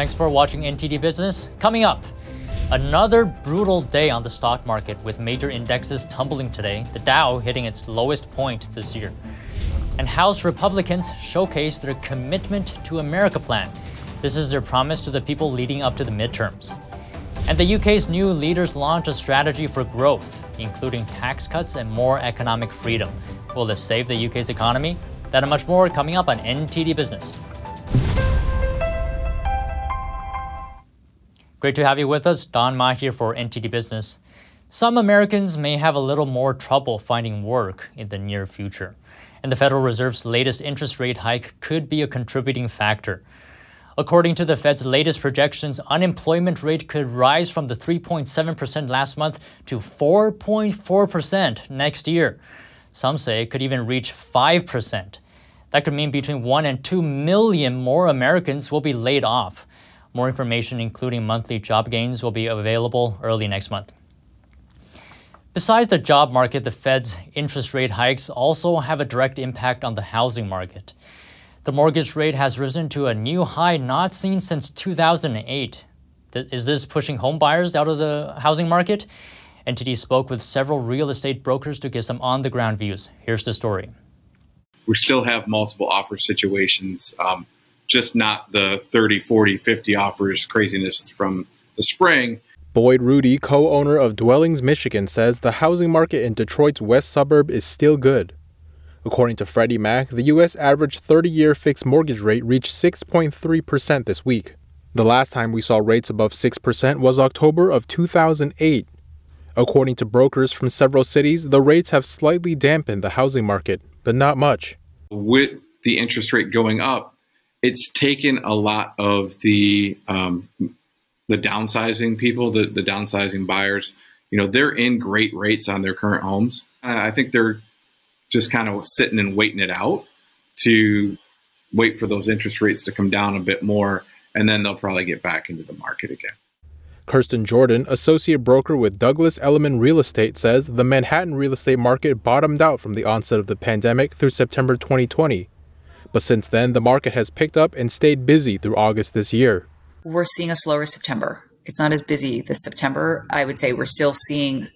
Thanks for watching NTD Business. Coming up, another brutal day on the stock market with major indexes tumbling today, the Dow hitting its lowest point this year. And House Republicans showcase their commitment to America plan. This is their promise to the people leading up to the midterms. And the UK's new leaders launch a strategy for growth, including tax cuts and more economic freedom. Will this save the UK's economy? That and much more coming up on NTD Business. Great to have you with us. Don Ma here for NTD Business. Some Americans may have a little more trouble finding work in the near future, and the Federal Reserve's latest interest rate hike could be a contributing factor. According to the Fed's latest projections, unemployment rate could rise from the 3.7% last month to 4.4% next year. Some say it could even reach 5%. That could mean between 1 and 2 million more Americans will be laid off. More information, including monthly job gains, will be available early next month. Besides the job market, the Fed's interest rate hikes also have a direct impact on the housing market. The mortgage rate has risen to a new high not seen since 2008. Is this pushing home buyers out of the housing market? NTD spoke with several real estate brokers to get some on the ground views. Here's the story. We still have multiple offer situations, um, just not the 30, 40, 50 offers craziness from the spring. Boyd Rudy, co owner of Dwellings Michigan, says the housing market in Detroit's west suburb is still good. According to Freddie Mac, the U.S. average 30 year fixed mortgage rate reached 6.3% this week. The last time we saw rates above 6% was October of 2008. According to brokers from several cities, the rates have slightly dampened the housing market, but not much. With the interest rate going up, it's taken a lot of the um, the downsizing people, the, the downsizing buyers. You know, they're in great rates on their current homes. I think they're just kind of sitting and waiting it out to wait for those interest rates to come down a bit more, and then they'll probably get back into the market again. Kirsten Jordan, associate broker with Douglas Elliman Real Estate, says the Manhattan real estate market bottomed out from the onset of the pandemic through September 2020. But since then, the market has picked up and stayed busy through August this year. We're seeing a slower September. It's not as busy this September. I would say we're still seeing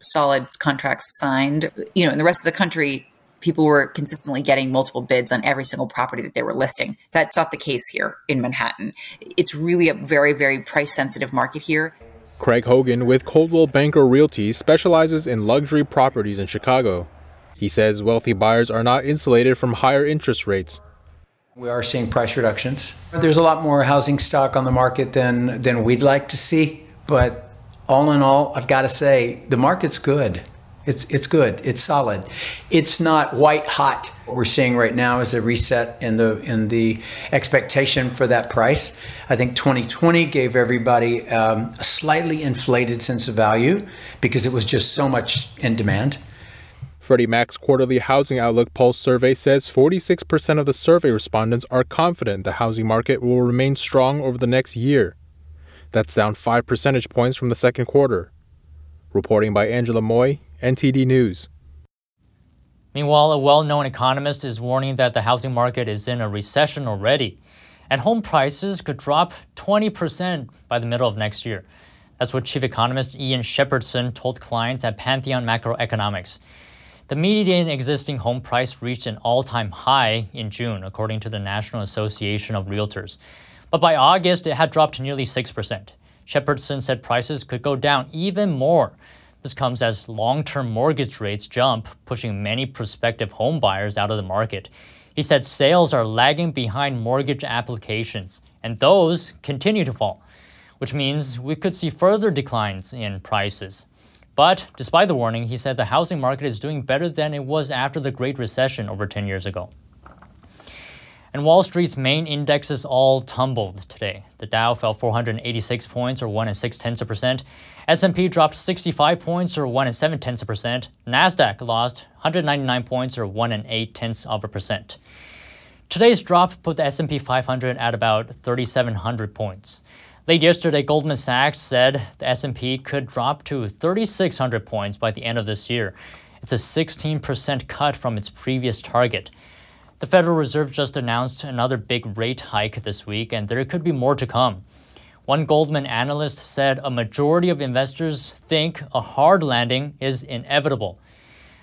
solid contracts signed. You know, in the rest of the country, people were consistently getting multiple bids on every single property that they were listing. That's not the case here in Manhattan. It's really a very, very price sensitive market here. Craig Hogan with Coldwell Banker Realty specializes in luxury properties in Chicago. He says wealthy buyers are not insulated from higher interest rates. We are seeing price reductions. There's a lot more housing stock on the market than than we'd like to see, but all in all, I've got to say the market's good. It's it's good. It's solid. It's not white hot. What we're seeing right now is a reset in the in the expectation for that price. I think 2020 gave everybody um, a slightly inflated sense of value because it was just so much in demand. Freddie Mac's quarterly housing outlook pulse survey says 46% of the survey respondents are confident the housing market will remain strong over the next year. That's down 5 percentage points from the second quarter. Reporting by Angela Moy, NTD News. Meanwhile, a well known economist is warning that the housing market is in a recession already, and home prices could drop 20% by the middle of next year. That's what Chief Economist Ian Shepherdson told clients at Pantheon Macroeconomics. The median existing home price reached an all time high in June, according to the National Association of Realtors. But by August, it had dropped nearly 6%. Shepherdson said prices could go down even more. This comes as long term mortgage rates jump, pushing many prospective home buyers out of the market. He said sales are lagging behind mortgage applications, and those continue to fall, which means we could see further declines in prices. But despite the warning, he said the housing market is doing better than it was after the Great Recession over 10 years ago. And Wall Street's main indexes all tumbled today. The Dow fell 486 points, or 1 and 6 tenths of percent. S&P dropped 65 points, or 1 and 7 tenths of percent. Nasdaq lost 199 points, or 1 and 8 tenths of a percent. Today's drop put the S&P 500 at about 3,700 points. Late yesterday, Goldman Sachs said the S&P could drop to 3,600 points by the end of this year. It's a 16% cut from its previous target. The Federal Reserve just announced another big rate hike this week, and there could be more to come. One Goldman analyst said a majority of investors think a hard landing is inevitable.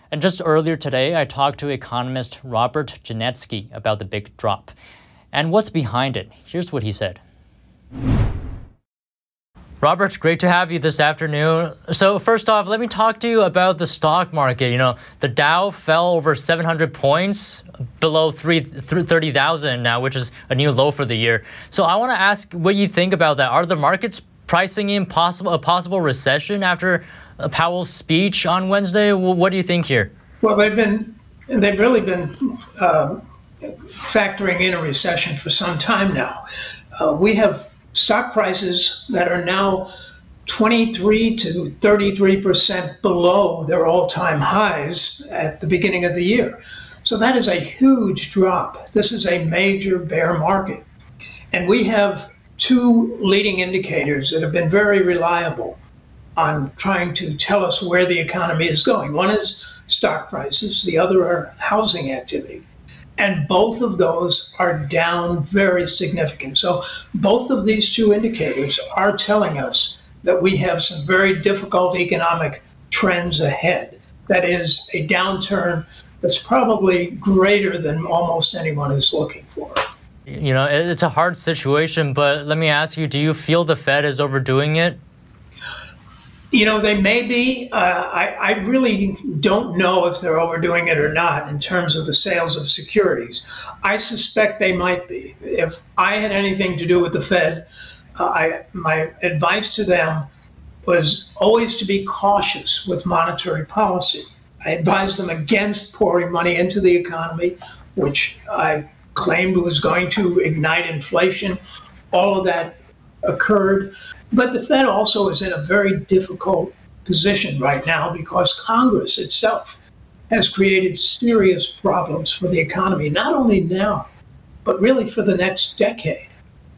And just earlier today, I talked to economist Robert Genetski about the big drop and what's behind it. Here's what he said. Robert, great to have you this afternoon. So, first off, let me talk to you about the stock market. You know, the Dow fell over 700 points below 30,000 now, which is a new low for the year. So, I want to ask what you think about that. Are the markets pricing in possible a possible recession after Powell's speech on Wednesday? What do you think here? Well, they've been they've really been uh, factoring in a recession for some time now. Uh, we have stock prices that are now 23 to 33 percent below their all-time highs at the beginning of the year. So that is a huge drop. This is a major bear market. And we have two leading indicators that have been very reliable on trying to tell us where the economy is going. One is stock prices, the other are housing activity. And both of those are down very significant. So both of these two indicators are telling us that we have some very difficult economic trends ahead. That is a downturn that's probably greater than almost anyone is looking for. You know, it's a hard situation, but let me ask you do you feel the Fed is overdoing it? You know, they may be. Uh, I, I really don't know if they're overdoing it or not in terms of the sales of securities. I suspect they might be. If I had anything to do with the Fed, uh, I, my advice to them was always to be cautious with monetary policy. I advised them against pouring money into the economy, which I claimed was going to ignite inflation. All of that occurred. But the Fed also is in a very difficult position right now because Congress itself has created serious problems for the economy, not only now, but really for the next decade.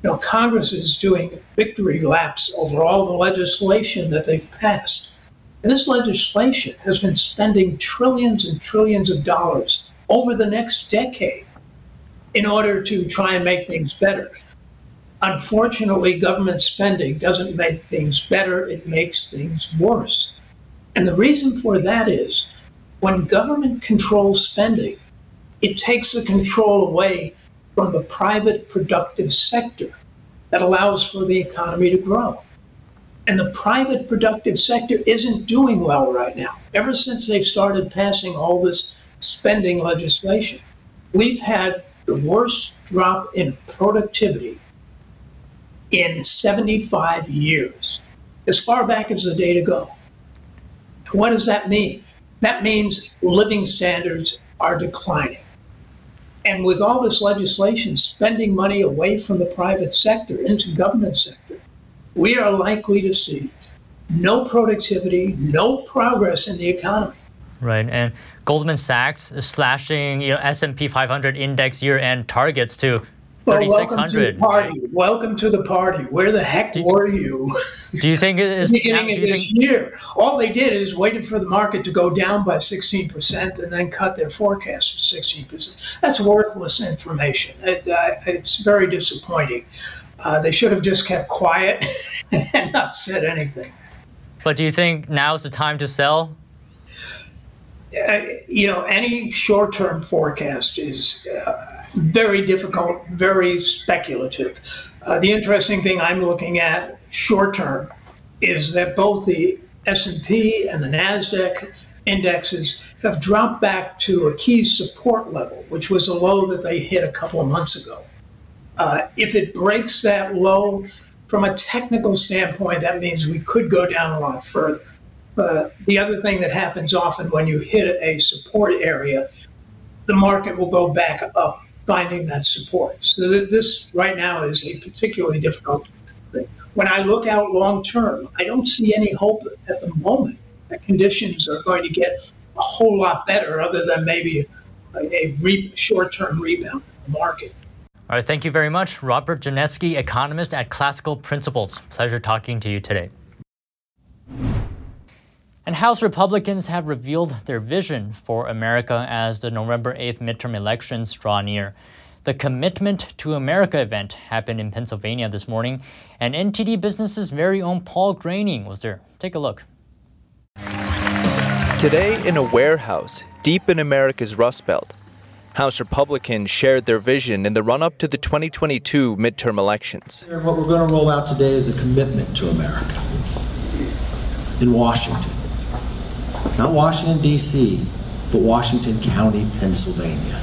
You know, Congress is doing victory laps over all the legislation that they've passed. And this legislation has been spending trillions and trillions of dollars over the next decade in order to try and make things better. Unfortunately, government spending doesn't make things better, it makes things worse. And the reason for that is when government controls spending, it takes the control away from the private productive sector that allows for the economy to grow. And the private productive sector isn't doing well right now. Ever since they've started passing all this spending legislation, we've had the worst drop in productivity in 75 years, as far back as the data go. What does that mean? That means living standards are declining. And with all this legislation spending money away from the private sector into government sector, we are likely to see no productivity, no progress in the economy. Right, and Goldman Sachs is slashing you know S&P 500 index year-end targets to well, welcome to the party. Welcome to the party. Where the heck do, were you? Do you think it is beginning of this think... year? All they did is waited for the market to go down by 16% and then cut their forecast for 16%. That's worthless information. It, uh, it's very disappointing. Uh, they should have just kept quiet and not said anything. But do you think now is the time to sell? Uh, you know, any short-term forecast is uh, very difficult, very speculative. Uh, the interesting thing I'm looking at short term is that both the S&P and the Nasdaq indexes have dropped back to a key support level, which was a low that they hit a couple of months ago. Uh, if it breaks that low, from a technical standpoint, that means we could go down a lot further. Uh, the other thing that happens often when you hit a support area, the market will go back up finding that support. So this right now is a particularly difficult thing. When I look out long term, I don't see any hope at the moment that conditions are going to get a whole lot better, other than maybe a, a re- short-term rebound in the market. All right, thank you very much, Robert Genetski, economist at Classical Principles. Pleasure talking to you today. And House Republicans have revealed their vision for America as the November 8th midterm elections draw near. The Commitment to America event happened in Pennsylvania this morning, and NTD Business's very own Paul Greaney was there. Take a look. Today, in a warehouse deep in America's Rust Belt, House Republicans shared their vision in the run up to the 2022 midterm elections. What we're going to roll out today is a commitment to America in Washington. Not Washington, D.C., but Washington County, Pennsylvania.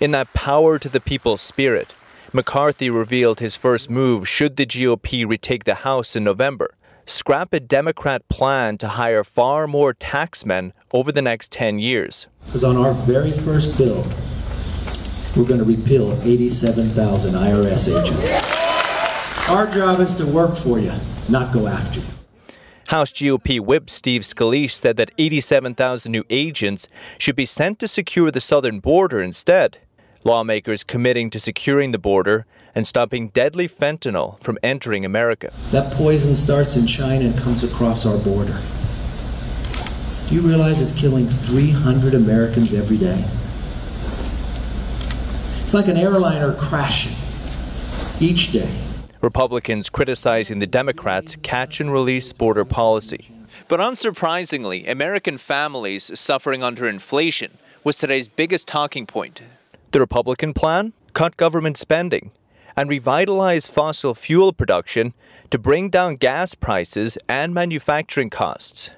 In that power to the people spirit, McCarthy revealed his first move should the GOP retake the House in November scrap a Democrat plan to hire far more taxmen over the next 10 years. Because on our very first bill, we're going to repeal 87,000 IRS agents. Our job is to work for you, not go after you. House GOP Whip Steve Scalise said that 87,000 new agents should be sent to secure the southern border instead lawmakers committing to securing the border and stopping deadly fentanyl from entering America. That poison starts in China and comes across our border. Do you realize it's killing 300 Americans every day? It's like an airliner crashing each day. Republicans criticizing the Democrats' catch and release border policy. But unsurprisingly, American families suffering under inflation was today's biggest talking point the Republican plan? Cut government spending and revitalize fossil fuel production to bring down gas prices and manufacturing costs.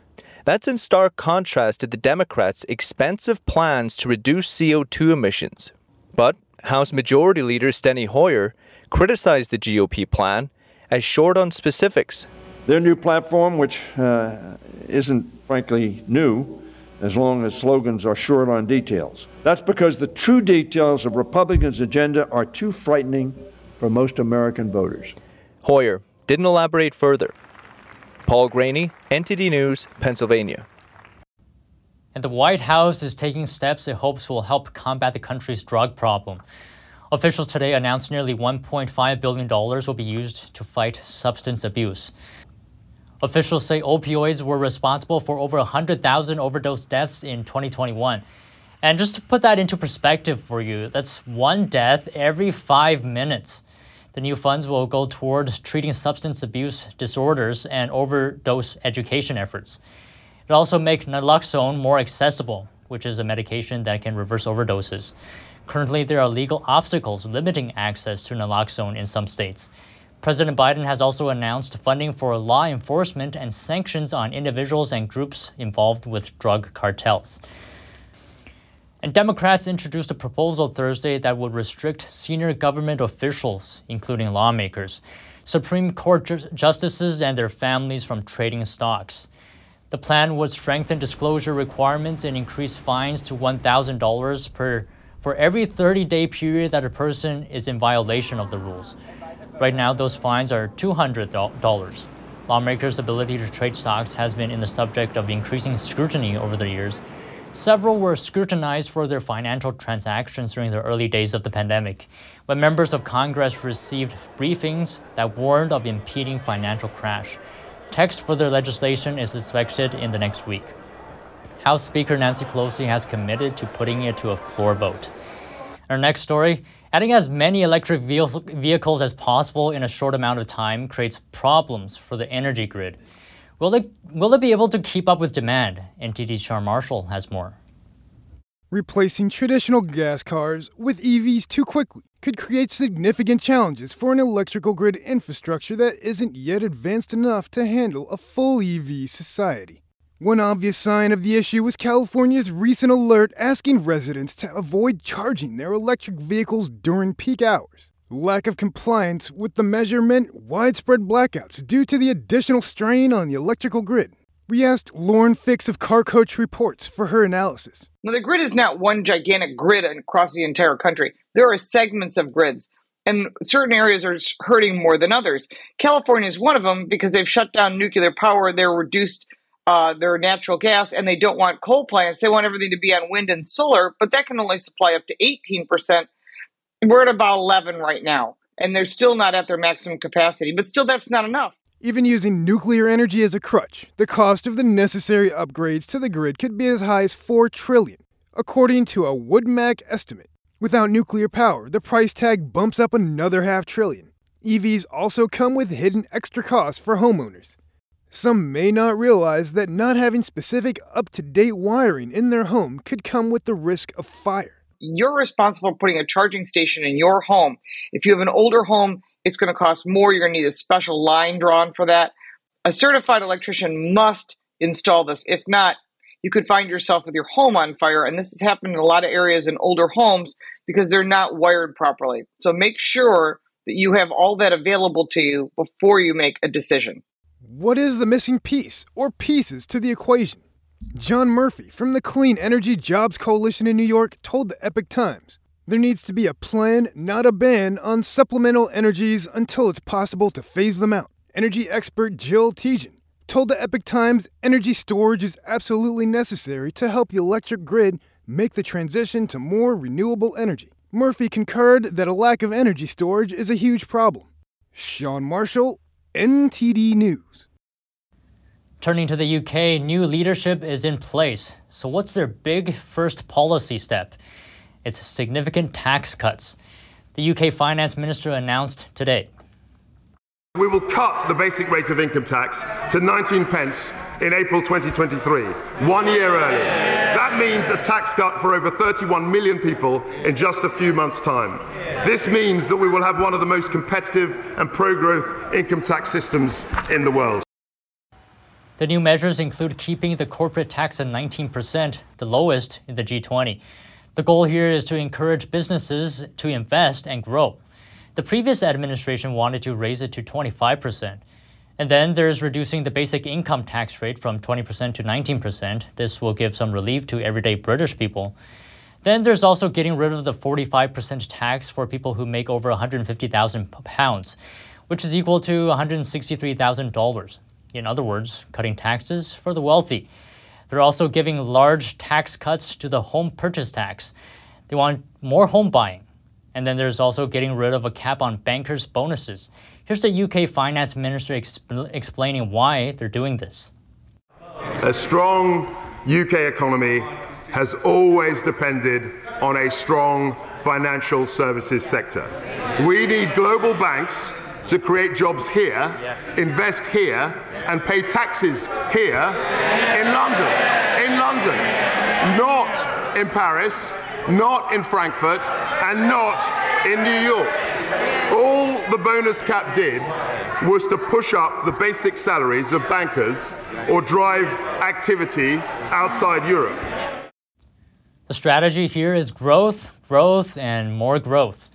That's in stark contrast to the Democrats' expensive plans to reduce CO2 emissions. But House Majority Leader Steny Hoyer criticized the GOP plan as short on specifics. Their new platform, which uh, isn't frankly new, as long as slogans are short on details. That's because the true details of Republicans' agenda are too frightening for most American voters. Hoyer didn't elaborate further. Paul Greaney, NTD News, Pennsylvania. And the White House is taking steps it hopes will help combat the country's drug problem. Officials today announced nearly $1.5 billion will be used to fight substance abuse. Officials say opioids were responsible for over 100,000 overdose deaths in 2021. And just to put that into perspective for you, that's one death every five minutes. The new funds will go toward treating substance abuse disorders and overdose education efforts. It also make naloxone more accessible, which is a medication that can reverse overdoses. Currently, there are legal obstacles limiting access to naloxone in some states. President Biden has also announced funding for law enforcement and sanctions on individuals and groups involved with drug cartels. And Democrats introduced a proposal Thursday that would restrict senior government officials, including lawmakers, Supreme Court ju- justices, and their families from trading stocks. The plan would strengthen disclosure requirements and increase fines to $1,000 per for every 30-day period that a person is in violation of the rules. Right now, those fines are $200. Lawmakers' ability to trade stocks has been in the subject of increasing scrutiny over the years. Several were scrutinized for their financial transactions during the early days of the pandemic, when members of Congress received briefings that warned of impending financial crash. Text for their legislation is expected in the next week. House Speaker Nancy Pelosi has committed to putting it to a floor vote. Our next story Adding as many electric vehicles as possible in a short amount of time creates problems for the energy grid. Will it, will it be able to keep up with demand? NTD Char Marshall has more. Replacing traditional gas cars with EVs too quickly could create significant challenges for an electrical grid infrastructure that isn't yet advanced enough to handle a full EV society. One obvious sign of the issue was California's recent alert asking residents to avoid charging their electric vehicles during peak hours. Lack of compliance with the measure meant widespread blackouts due to the additional strain on the electrical grid. We asked Lauren Fix of Car Coach Reports for her analysis. Now, the grid is not one gigantic grid across the entire country. There are segments of grids, and certain areas are hurting more than others. California is one of them because they've shut down nuclear power. They're reduced uh, their natural gas and they don't want coal plants. They want everything to be on wind and solar, but that can only supply up to 18%. We're at about 11 right now, and they're still not at their maximum capacity, but still that's not enough. Even using nuclear energy as a crutch, the cost of the necessary upgrades to the grid could be as high as 4 trillion, according to a WoodMac estimate. Without nuclear power, the price tag bumps up another half trillion. EVs also come with hidden extra costs for homeowners. Some may not realize that not having specific up to date wiring in their home could come with the risk of fire. You're responsible for putting a charging station in your home. If you have an older home, it's going to cost more. You're going to need a special line drawn for that. A certified electrician must install this. If not, you could find yourself with your home on fire. And this has happened in a lot of areas in older homes because they're not wired properly. So make sure that you have all that available to you before you make a decision. What is the missing piece or pieces to the equation? John Murphy from the Clean Energy Jobs Coalition in New York told the Epoch Times there needs to be a plan, not a ban, on supplemental energies until it's possible to phase them out. Energy expert Jill Tietjen told the Epoch Times energy storage is absolutely necessary to help the electric grid make the transition to more renewable energy. Murphy concurred that a lack of energy storage is a huge problem. Sean Marshall, NTD News. Turning to the UK, new leadership is in place. So, what's their big first policy step? It's significant tax cuts. The UK finance minister announced today. We will cut the basic rate of income tax to 19 pence in April 2023, one year early. That means a tax cut for over 31 million people in just a few months' time. This means that we will have one of the most competitive and pro growth income tax systems in the world. The new measures include keeping the corporate tax at 19%, the lowest in the G20. The goal here is to encourage businesses to invest and grow. The previous administration wanted to raise it to 25%. And then there's reducing the basic income tax rate from 20% to 19%. This will give some relief to everyday British people. Then there's also getting rid of the 45% tax for people who make over 150,000 pounds, which is equal to $163,000. In other words, cutting taxes for the wealthy. They're also giving large tax cuts to the home purchase tax. They want more home buying. And then there's also getting rid of a cap on bankers' bonuses. Here's the UK finance minister exp- explaining why they're doing this. A strong UK economy has always depended on a strong financial services sector. We need global banks to create jobs here, invest here, and pay taxes here in London. In London. Not in Paris, not in Frankfurt, and not in New York. All the bonus cap did was to push up the basic salaries of bankers or drive activity outside Europe. The strategy here is growth, growth, and more growth.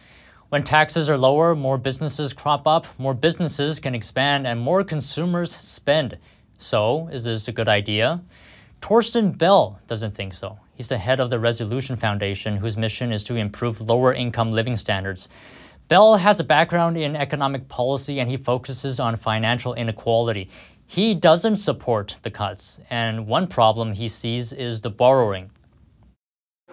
When taxes are lower, more businesses crop up, more businesses can expand, and more consumers spend. So, is this a good idea? Torsten Bell doesn't think so. He's the head of the Resolution Foundation, whose mission is to improve lower income living standards. Bell has a background in economic policy and he focuses on financial inequality. He doesn't support the cuts, and one problem he sees is the borrowing.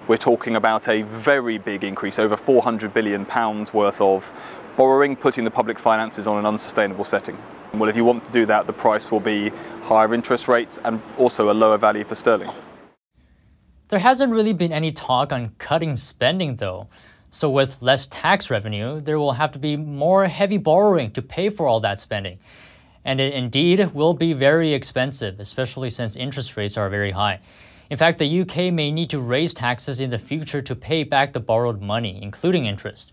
We're talking about a very big increase, over 400 billion pounds worth of borrowing, putting the public finances on an unsustainable setting. Well, if you want to do that, the price will be higher interest rates and also a lower value for sterling. There hasn't really been any talk on cutting spending, though. So, with less tax revenue, there will have to be more heavy borrowing to pay for all that spending. And it indeed will be very expensive, especially since interest rates are very high. In fact, the UK may need to raise taxes in the future to pay back the borrowed money, including interest.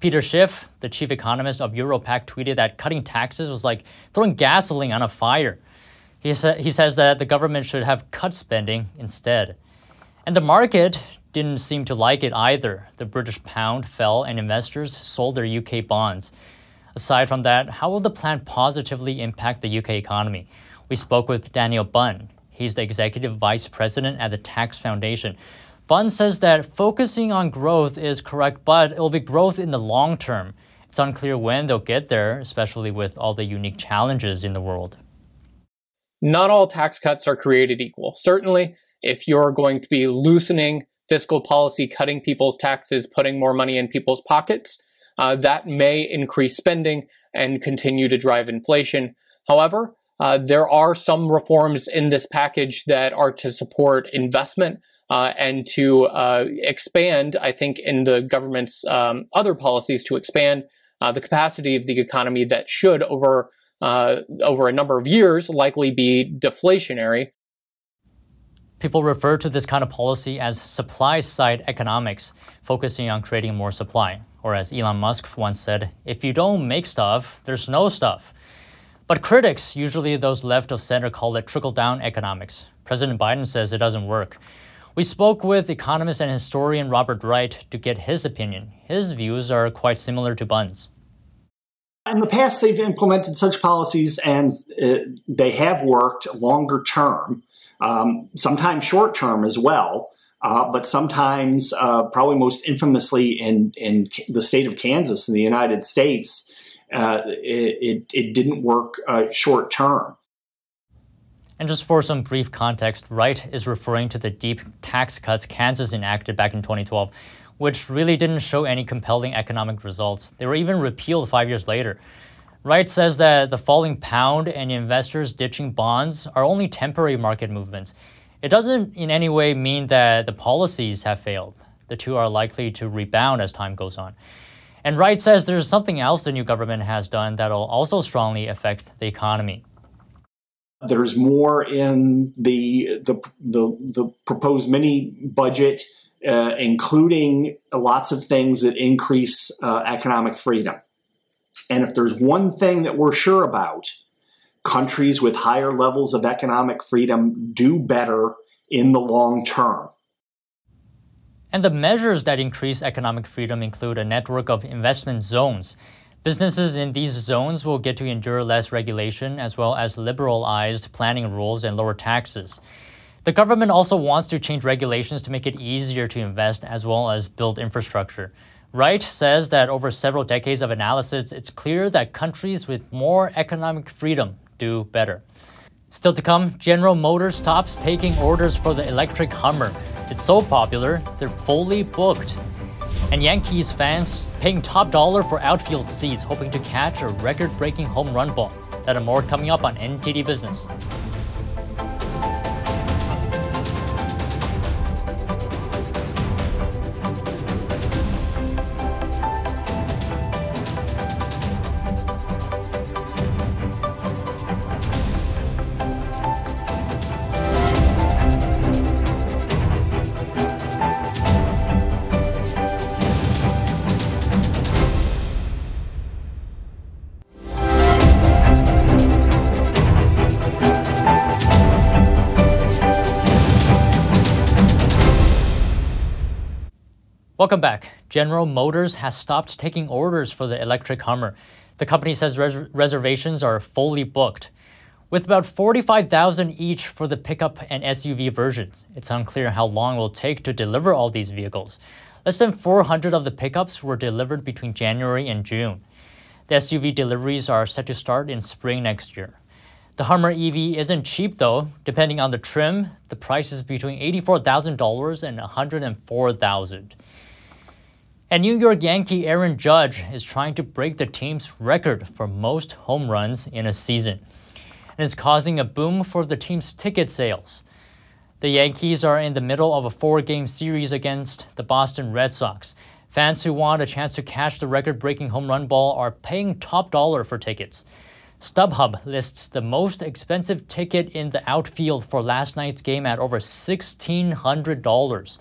Peter Schiff, the chief economist of Europac, tweeted that cutting taxes was like throwing gasoline on a fire. He, sa- he says that the government should have cut spending instead. And the market didn't seem to like it either. The British pound fell and investors sold their UK bonds. Aside from that, how will the plan positively impact the UK economy? We spoke with Daniel Bunn. He's the executive vice president at the Tax Foundation. Bunn says that focusing on growth is correct, but it'll be growth in the long term. It's unclear when they'll get there, especially with all the unique challenges in the world. Not all tax cuts are created equal. Certainly, if you're going to be loosening fiscal policy, cutting people's taxes, putting more money in people's pockets, uh, that may increase spending and continue to drive inflation. However, uh, there are some reforms in this package that are to support investment uh, and to uh, expand, I think, in the government's um, other policies to expand uh, the capacity of the economy that should, over uh, over a number of years, likely be deflationary. People refer to this kind of policy as supply side economics, focusing on creating more supply. Or as Elon Musk once said, if you don't make stuff, there's no stuff. But critics, usually those left of center, call it trickle down economics. President Biden says it doesn't work. We spoke with economist and historian Robert Wright to get his opinion. His views are quite similar to Bunn's. In the past, they've implemented such policies and uh, they have worked longer term, um, sometimes short term as well. Uh, but sometimes, uh, probably most infamously in, in the state of Kansas in the United States, uh, it, it, it, didn't work uh, short term. And just for some brief context, Wright is referring to the deep tax cuts Kansas enacted back in 2012, which really didn't show any compelling economic results. They were even repealed five years later. Wright says that the falling pound and investors ditching bonds are only temporary market movements. It doesn't in any way mean that the policies have failed. The two are likely to rebound as time goes on. And Wright says there's something else the new government has done that'll also strongly affect the economy. There's more in the the the, the proposed mini budget, uh, including lots of things that increase uh, economic freedom. And if there's one thing that we're sure about, countries with higher levels of economic freedom do better in the long term. And the measures that increase economic freedom include a network of investment zones Businesses in these zones will get to endure less regulation as well as liberalized planning rules and lower taxes. The government also wants to change regulations to make it easier to invest as well as build infrastructure. Wright says that over several decades of analysis, it's clear that countries with more economic freedom do better. Still to come, General Motors stops taking orders for the electric Hummer. It's so popular, they're fully booked and Yankees fans paying top dollar for outfield seats, hoping to catch a record breaking home run ball. That and more coming up on NTD Business. General Motors has stopped taking orders for the electric Hummer. The company says res- reservations are fully booked. With about 45,000 each for the pickup and SUV versions, it's unclear how long it will take to deliver all these vehicles. Less than 400 of the pickups were delivered between January and June. The SUV deliveries are set to start in spring next year. The Hummer EV isn't cheap though. Depending on the trim, the price is between $84,000 and $104,000. And New York Yankee Aaron Judge is trying to break the team's record for most home runs in a season. And it's causing a boom for the team's ticket sales. The Yankees are in the middle of a four game series against the Boston Red Sox. Fans who want a chance to catch the record breaking home run ball are paying top dollar for tickets. StubHub lists the most expensive ticket in the outfield for last night's game at over $1,600.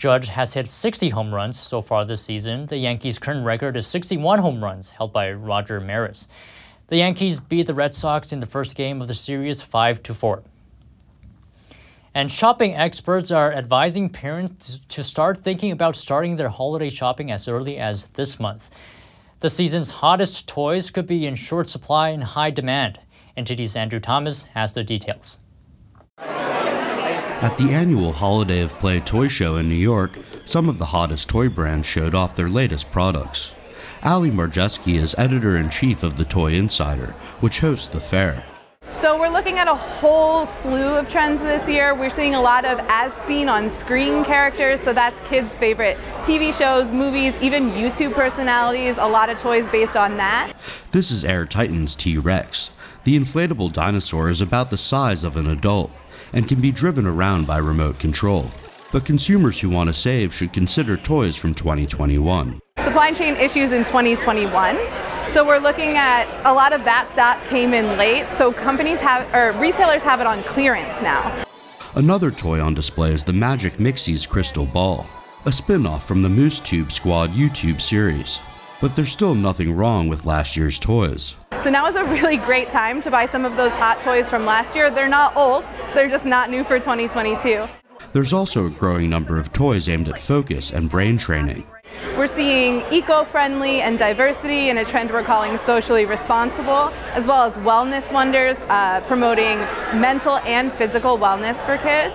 Judge has hit 60 home runs so far this season. The Yankees' current record is 61 home runs, held by Roger Maris. The Yankees beat the Red Sox in the first game of the series 5 to 4. And shopping experts are advising parents to start thinking about starting their holiday shopping as early as this month. The season's hottest toys could be in short supply and high demand. NTD's Andrew Thomas has the details. At the annual Holiday of Play toy show in New York, some of the hottest toy brands showed off their latest products. Ali Mierzejewski is editor in chief of the Toy Insider, which hosts the fair. So we're looking at a whole slew of trends this year. We're seeing a lot of as seen on screen characters, so that's kids' favorite TV shows, movies, even YouTube personalities, a lot of toys based on that. This is Air Titan's T-Rex. The inflatable dinosaur is about the size of an adult and can be driven around by remote control. But consumers who want to save should consider toys from 2021. Supply chain issues in 2021. So we're looking at a lot of that stock came in late. So companies have or retailers have it on clearance now. Another toy on display is the Magic Mixies Crystal Ball, a spin off from the Moose Tube Squad YouTube series. But there's still nothing wrong with last year's toys. So now is a really great time to buy some of those hot toys from last year. They're not old, they're just not new for 2022. There's also a growing number of toys aimed at focus and brain training. We're seeing eco friendly and diversity in a trend we're calling socially responsible, as well as wellness wonders, uh, promoting mental and physical wellness for kids.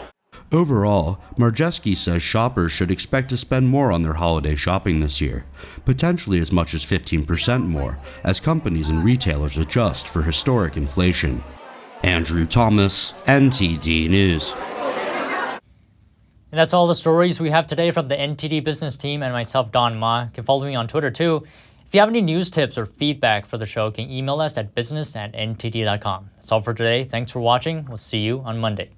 Overall, Mierzejewski says shoppers should expect to spend more on their holiday shopping this year, potentially as much as 15% more, as companies and retailers adjust for historic inflation. Andrew Thomas, NTD News. And that's all the stories we have today from the NTD business team and myself, Don Ma. You can follow me on Twitter too. If you have any news tips or feedback for the show, you can email us at business at ntd.com. That's all for today. Thanks for watching. We'll see you on Monday.